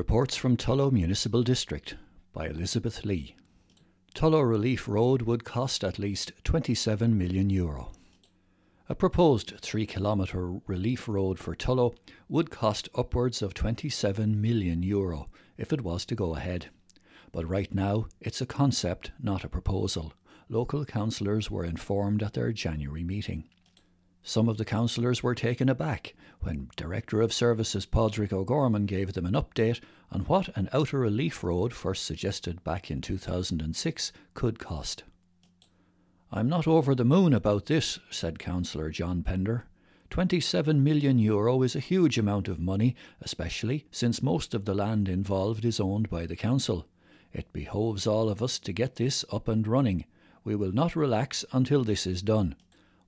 Reports from Tullow Municipal District by Elizabeth Lee. Tullow Relief Road would cost at least 27 million euro. A proposed 3 kilometre relief road for Tullow would cost upwards of 27 million euro if it was to go ahead. But right now it's a concept, not a proposal. Local councillors were informed at their January meeting. Some of the councillors were taken aback when Director of Services Padraig O'Gorman gave them an update on what an outer relief road first suggested back in 2006 could cost. I'm not over the moon about this, said Councillor John Pender. 27 million euro is a huge amount of money, especially since most of the land involved is owned by the council. It behoves all of us to get this up and running. We will not relax until this is done.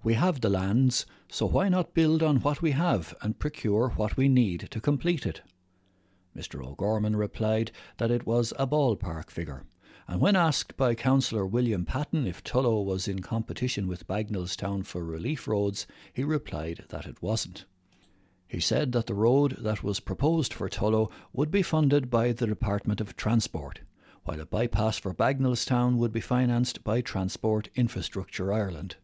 We have the lands, so why not build on what we have and procure what we need to complete it? Mr. O'Gorman replied that it was a ballpark figure, and when asked by Councillor William Paton if Tullow was in competition with Bagenalstown for relief roads, he replied that it wasn't. He said that the road that was proposed for Tullow would be funded by the Department of Transport, while a bypass for Bagenalstown would be financed by Transport Infrastructure Ireland.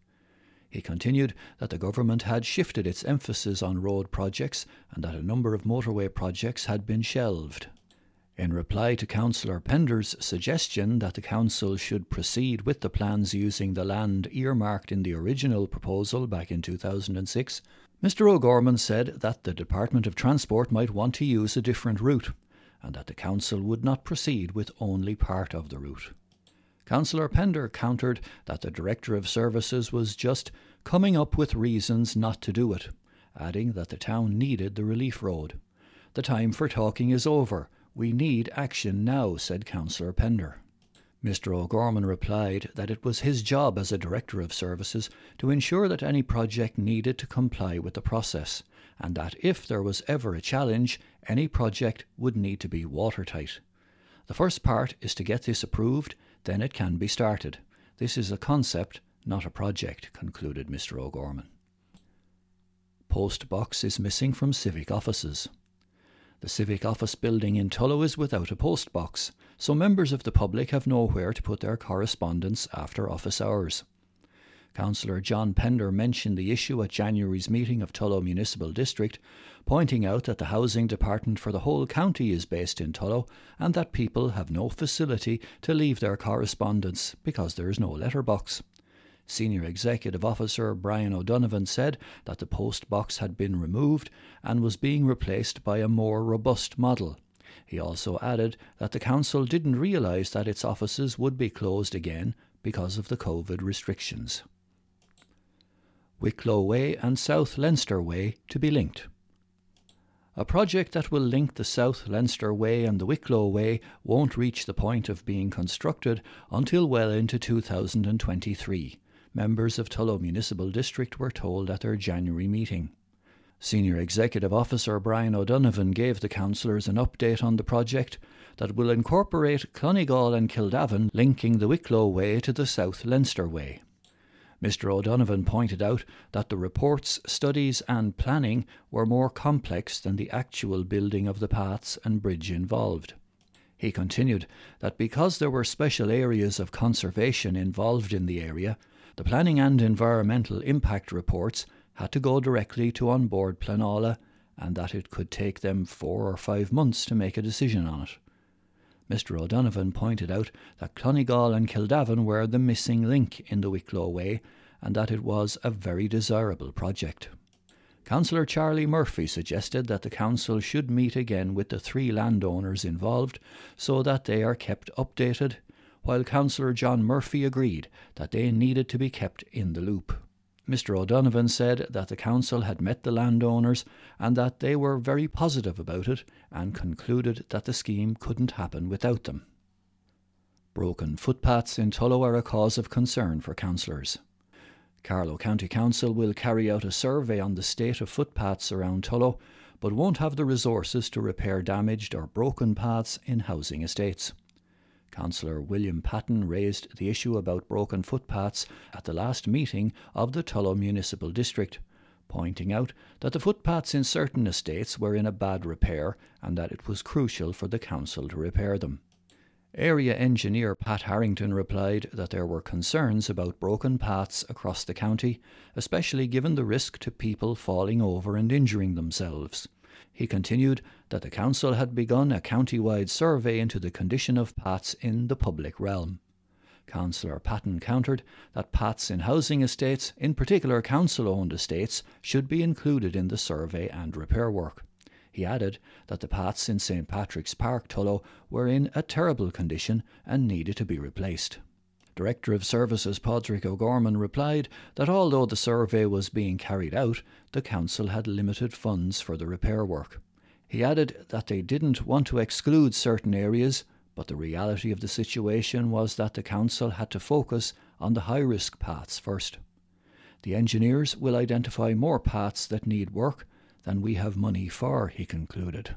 He continued that the government had shifted its emphasis on road projects and that a number of motorway projects had been shelved. In reply to Councillor Pender's suggestion that the Council should proceed with the plans using the land earmarked in the original proposal back in 2006, Mr O'Gorman said that the Department of Transport might want to use a different route and that the Council would not proceed with only part of the route. Councillor Pender countered that the Director of Services was just coming up with reasons not to do it, adding that the town needed the relief road. The time for talking is over. We need action now, said Councillor Pender. Mr. O'Gorman replied that it was his job as a Director of Services to ensure that any project needed to comply with the process, and that if there was ever a challenge, any project would need to be watertight. The first part is to get this approved then it can be started. This is a concept, not a project, concluded Mr. O'Gorman. Post box is missing from civic offices. The civic office building in Tullow is without a post box, so members of the public have nowhere to put their correspondence after office hours. Councillor John Pender mentioned the issue at January's meeting of Tullow Municipal District, pointing out that the housing department for the whole county is based in Tullow and that people have no facility to leave their correspondence because there is no letterbox. Senior Executive Officer Brian O'Donovan said that the post box had been removed and was being replaced by a more robust model. He also added that the council didn't realise that its offices would be closed again because of the COVID restrictions. Wicklow Way and South Leinster Way to be linked. A project that will link the South Leinster Way and the Wicklow Way won't reach the point of being constructed until well into 2023, members of Tullow Municipal District were told at their January meeting. Senior Executive Officer Brian O'Donovan gave the councillors an update on the project that will incorporate Clonegal and Kildavin, linking the Wicklow Way to the South Leinster Way. Mr. O'Donovan pointed out that the reports, studies, and planning were more complex than the actual building of the paths and bridge involved. He continued that because there were special areas of conservation involved in the area, the planning and environmental impact reports had to go directly to An Bord Pleanála and that it could take them four or five months to make a decision on it. Mr. O'Donovan pointed out that Clonegal and Kildavin were the missing link in the Wicklow Way and that it was a very desirable project. Councillor Charlie Murphy suggested that the council should meet again with the three landowners involved so that they are kept updated, while Councillor John Murphy agreed that they needed to be kept in the loop. Mr. O'Donovan said that the council had met the landowners and that they were very positive about it and concluded that the scheme couldn't happen without them. Broken footpaths in Tullow are a cause of concern for councillors. Carlow County Council will carry out a survey on the state of footpaths around Tullow, but won't have the resources to repair damaged or broken paths in housing estates. Councillor William Paton raised the issue about broken footpaths at the last meeting of the Tullow Municipal District, pointing out that the footpaths in certain estates were in a bad repair and that it was crucial for the council to repair them. Area engineer Pat Harrington replied that there were concerns about broken paths across the county, especially given the risk to people falling over and injuring themselves. He continued that the council had begun a county-wide survey into the condition of paths in the public realm. Councillor Paton countered that paths in housing estates, in particular council owned estates, should be included in the survey and repair work. He added that the paths in St Patrick's Park, Tullow, were in a terrible condition and needed to be replaced. Director of Services Padraig O'Gorman replied that although the survey was being carried out, the council had limited funds for the repair work. He added that they didn't want to exclude certain areas, but the reality of the situation was that the council had to focus on the high risk paths first. The engineers will identify more paths that need work than we have money for, he concluded.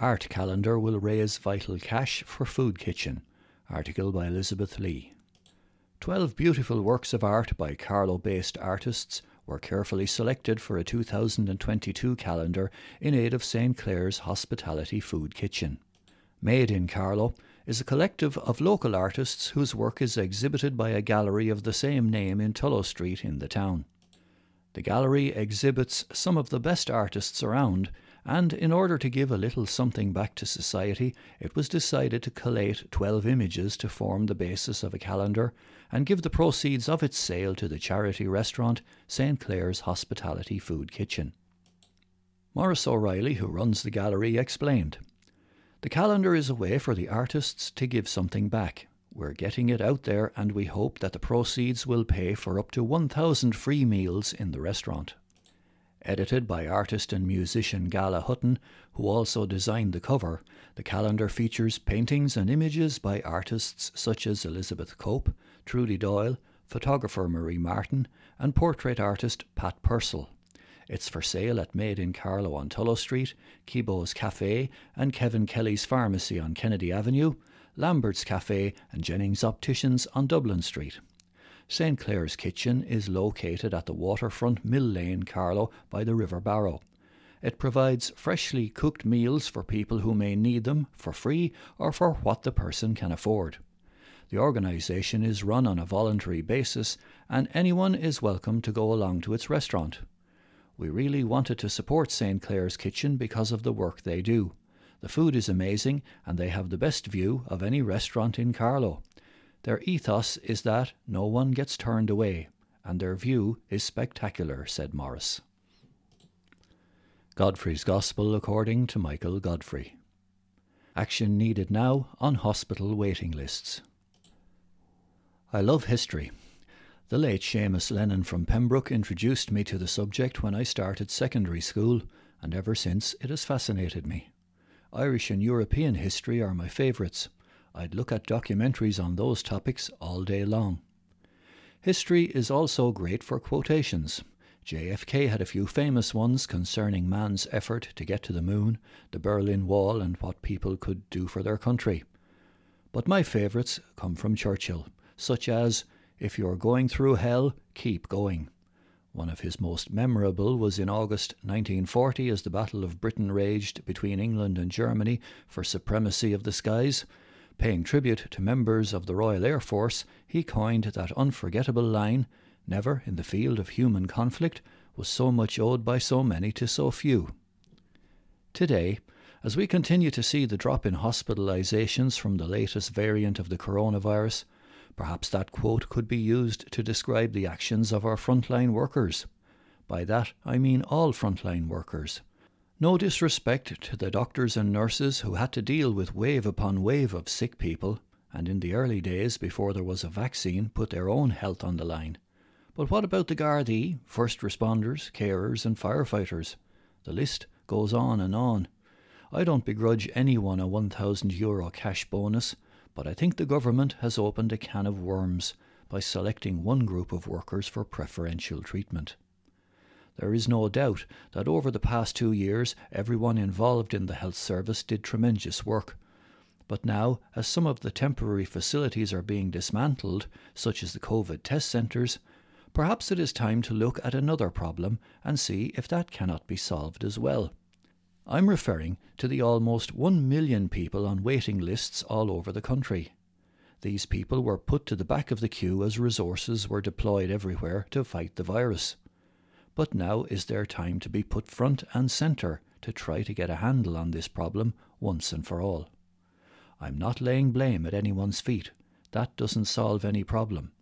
Art calendar will raise vital cash for food kitchen. Article by Elizabeth Lee. Twelve beautiful works of art by Carlow based artists were carefully selected for a 2022 calendar in aid of St Clare's Hospitality Food Kitchen. Made in Carlow is a collective of local artists whose work is exhibited by a gallery of the same name in Tullow Street in the town. The gallery exhibits some of the best artists around, and in order to give a little something back to society, it was decided to collate 12 images to form the basis of a calendar and give the proceeds of its sale to the charity restaurant St Clare's Hospitality Food Kitchen. Morris O'Reilly, who runs the gallery, explained The calendar is a way for the artists to give something back, we're getting it out there, and we hope that the proceeds will pay for up to 1,000 free meals in the restaurant. Edited by artist and musician Gala Hutton, who also designed the cover, the calendar features paintings and images by artists such as Elizabeth Cope, Trudy Doyle, photographer Marie Martin, and portrait artist Pat Purcell. It's for sale at Made in Carlow on Tullow Street, Kibo's Cafe, and Kevin Kelly's Pharmacy on Kennedy Avenue, Lambert's Cafe, and Jennings Opticians on Dublin Street. St Clare's Kitchen is located at the waterfront Mill Lane, Carlow, by the River Barrow. It provides freshly cooked meals for people who may need them for free or for what the person can afford. The organisation is run on a voluntary basis, and anyone is welcome to go along to its restaurant. We really wanted to support St Clare's Kitchen because of the work they do. The food is amazing, and they have the best view of any restaurant in Carlow. Their ethos is that no one gets turned away, and their view is spectacular, said Morris. Godfrey's Gospel according to Michael Godfrey. Action needed now on hospital waiting lists. I love history. The late Seamus Lennon from Pembroke introduced me to the subject when I started secondary school, and ever since it has fascinated me. Irish and European history are my favourites. I'd look at documentaries on those topics all day long. History is also great for quotations. JFK had a few famous ones concerning man's effort to get to the moon, the Berlin Wall, and what people could do for their country. But my favourites come from Churchill, such as, If you're going through hell, keep going. One of his most memorable was in August 1940 as the Battle of Britain raged between England and Germany for supremacy of the skies. Paying tribute to members of the Royal Air Force, he coined that unforgettable line Never in the field of human conflict was so much owed by so many to so few. Today, as we continue to see the drop in hospitalizations from the latest variant of the coronavirus, Perhaps that quote could be used to describe the actions of our frontline workers. By that I mean all frontline workers. No disrespect to the doctors and nurses who had to deal with wave upon wave of sick people, and in the early days before there was a vaccine put their own health on the line. But what about the Gardaí, first responders, carers, and firefighters? The list goes on and on. I don't begrudge anyone a 1,000 euro cash bonus, but I think the government has opened a can of worms by selecting one group of workers for preferential treatment. There is no doubt that over the past two years, everyone involved in the health service did tremendous work. But now, as some of the temporary facilities are being dismantled, such as the COVID test centres, perhaps it is time to look at another problem and see if that cannot be solved as well. I'm referring to the almost 1 million people on waiting lists all over the country. These people were put to the back of the queue as resources were deployed everywhere to fight the virus. But now is their time to be put front and centre to try to get a handle on this problem once and for all. I'm not laying blame at anyone's feet. That doesn't solve any problem.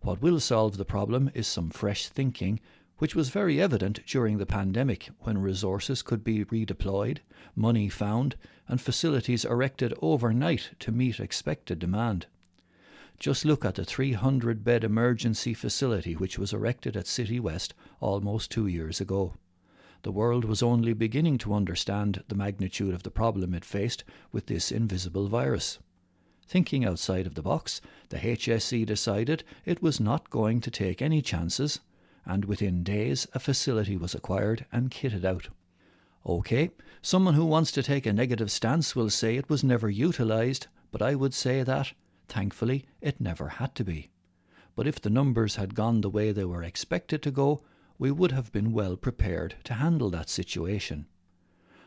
What will solve the problem is some fresh thinking, which was very evident during the pandemic when resources could be redeployed, money found, and facilities erected overnight to meet expected demand. Just look at the 300 bed emergency facility which was erected at Citywest almost two years ago. The world was only beginning to understand the magnitude of the problem it faced with this invisible virus. Thinking outside of the box, the HSE decided it was not going to take any chances, and within days a facility was acquired and kitted out. OK, someone who wants to take a negative stance will say it was never utilised, but I would say that Thankfully, it never had to be. But if the numbers had gone the way they were expected to go, we would have been well prepared to handle that situation.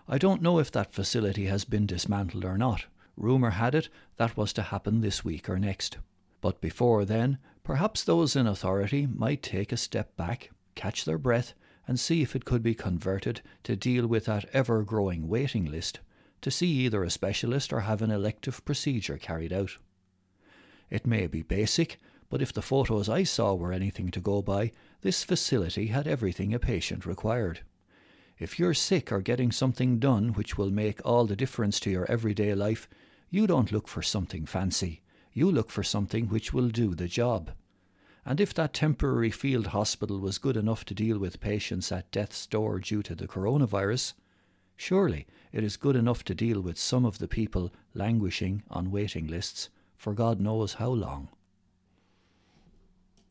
I don't know if that facility has been dismantled or not. Rumour had it that was to happen this week or next. But before then, perhaps those in authority might take a step back, catch their breath, and see if it could be converted to deal with that ever growing waiting list, to see either a specialist or have an elective procedure carried out. It may be basic, but if the photos I saw were anything to go by, this facility had everything a patient required. If you're sick or getting something done which will make all the difference to your everyday life, you don't look for something fancy. You look for something which will do the job. And if that temporary field hospital was good enough to deal with patients at death's door due to the coronavirus, surely it is good enough to deal with some of the people languishing on waiting lists for God knows how long.